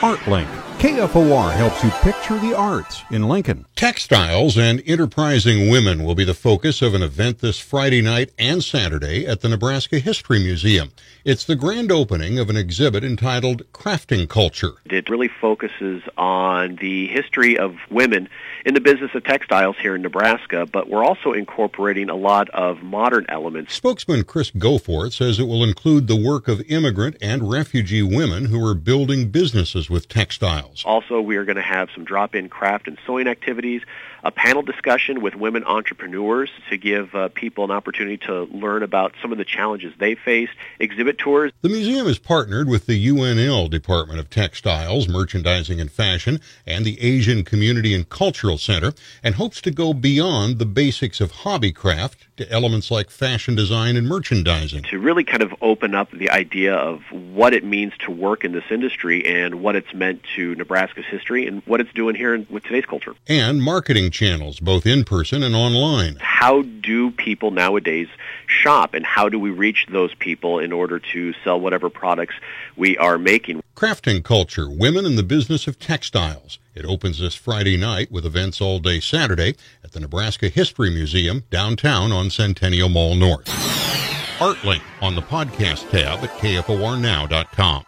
ArtLink. KFOR helps you picture the arts in Lincoln. Textiles and enterprising women will be the focus of an event this Friday night and Saturday at the Nebraska History Museum. It's the grand opening of an exhibit entitled Crafting Culture. It really focuses on the history of women in the business of textiles here in Nebraska, but we're also incorporating a lot of modern elements. Spokesman Chris Goforth says it will include the work of immigrant and refugee women who are building businesses with textiles. Also, we are going to have some drop-in craft and sewing activities, a panel discussion with women entrepreneurs to give uh, people an opportunity to learn about some of the challenges they face, exhibit tours. The museum is partnered with the UNL Department of Textiles, Merchandising and Fashion, and the Asian Community and Cultural Center, and hopes to go beyond the basics of hobbycraft to elements like fashion design and merchandising. To really kind of open up the idea of what it means to work in this industry and what it's meant to Nebraska's history and what it's doing here in, with today's culture. And marketing channels, both in person and online. How do people nowadays shop and how do we reach those people in order to sell whatever products we are making? Crafting Culture, Women in the Business of Textiles. It opens this Friday night with events all day Saturday at the Nebraska History Museum downtown on Centennial Mall North. ArtLink on the podcast tab at kfornow.com.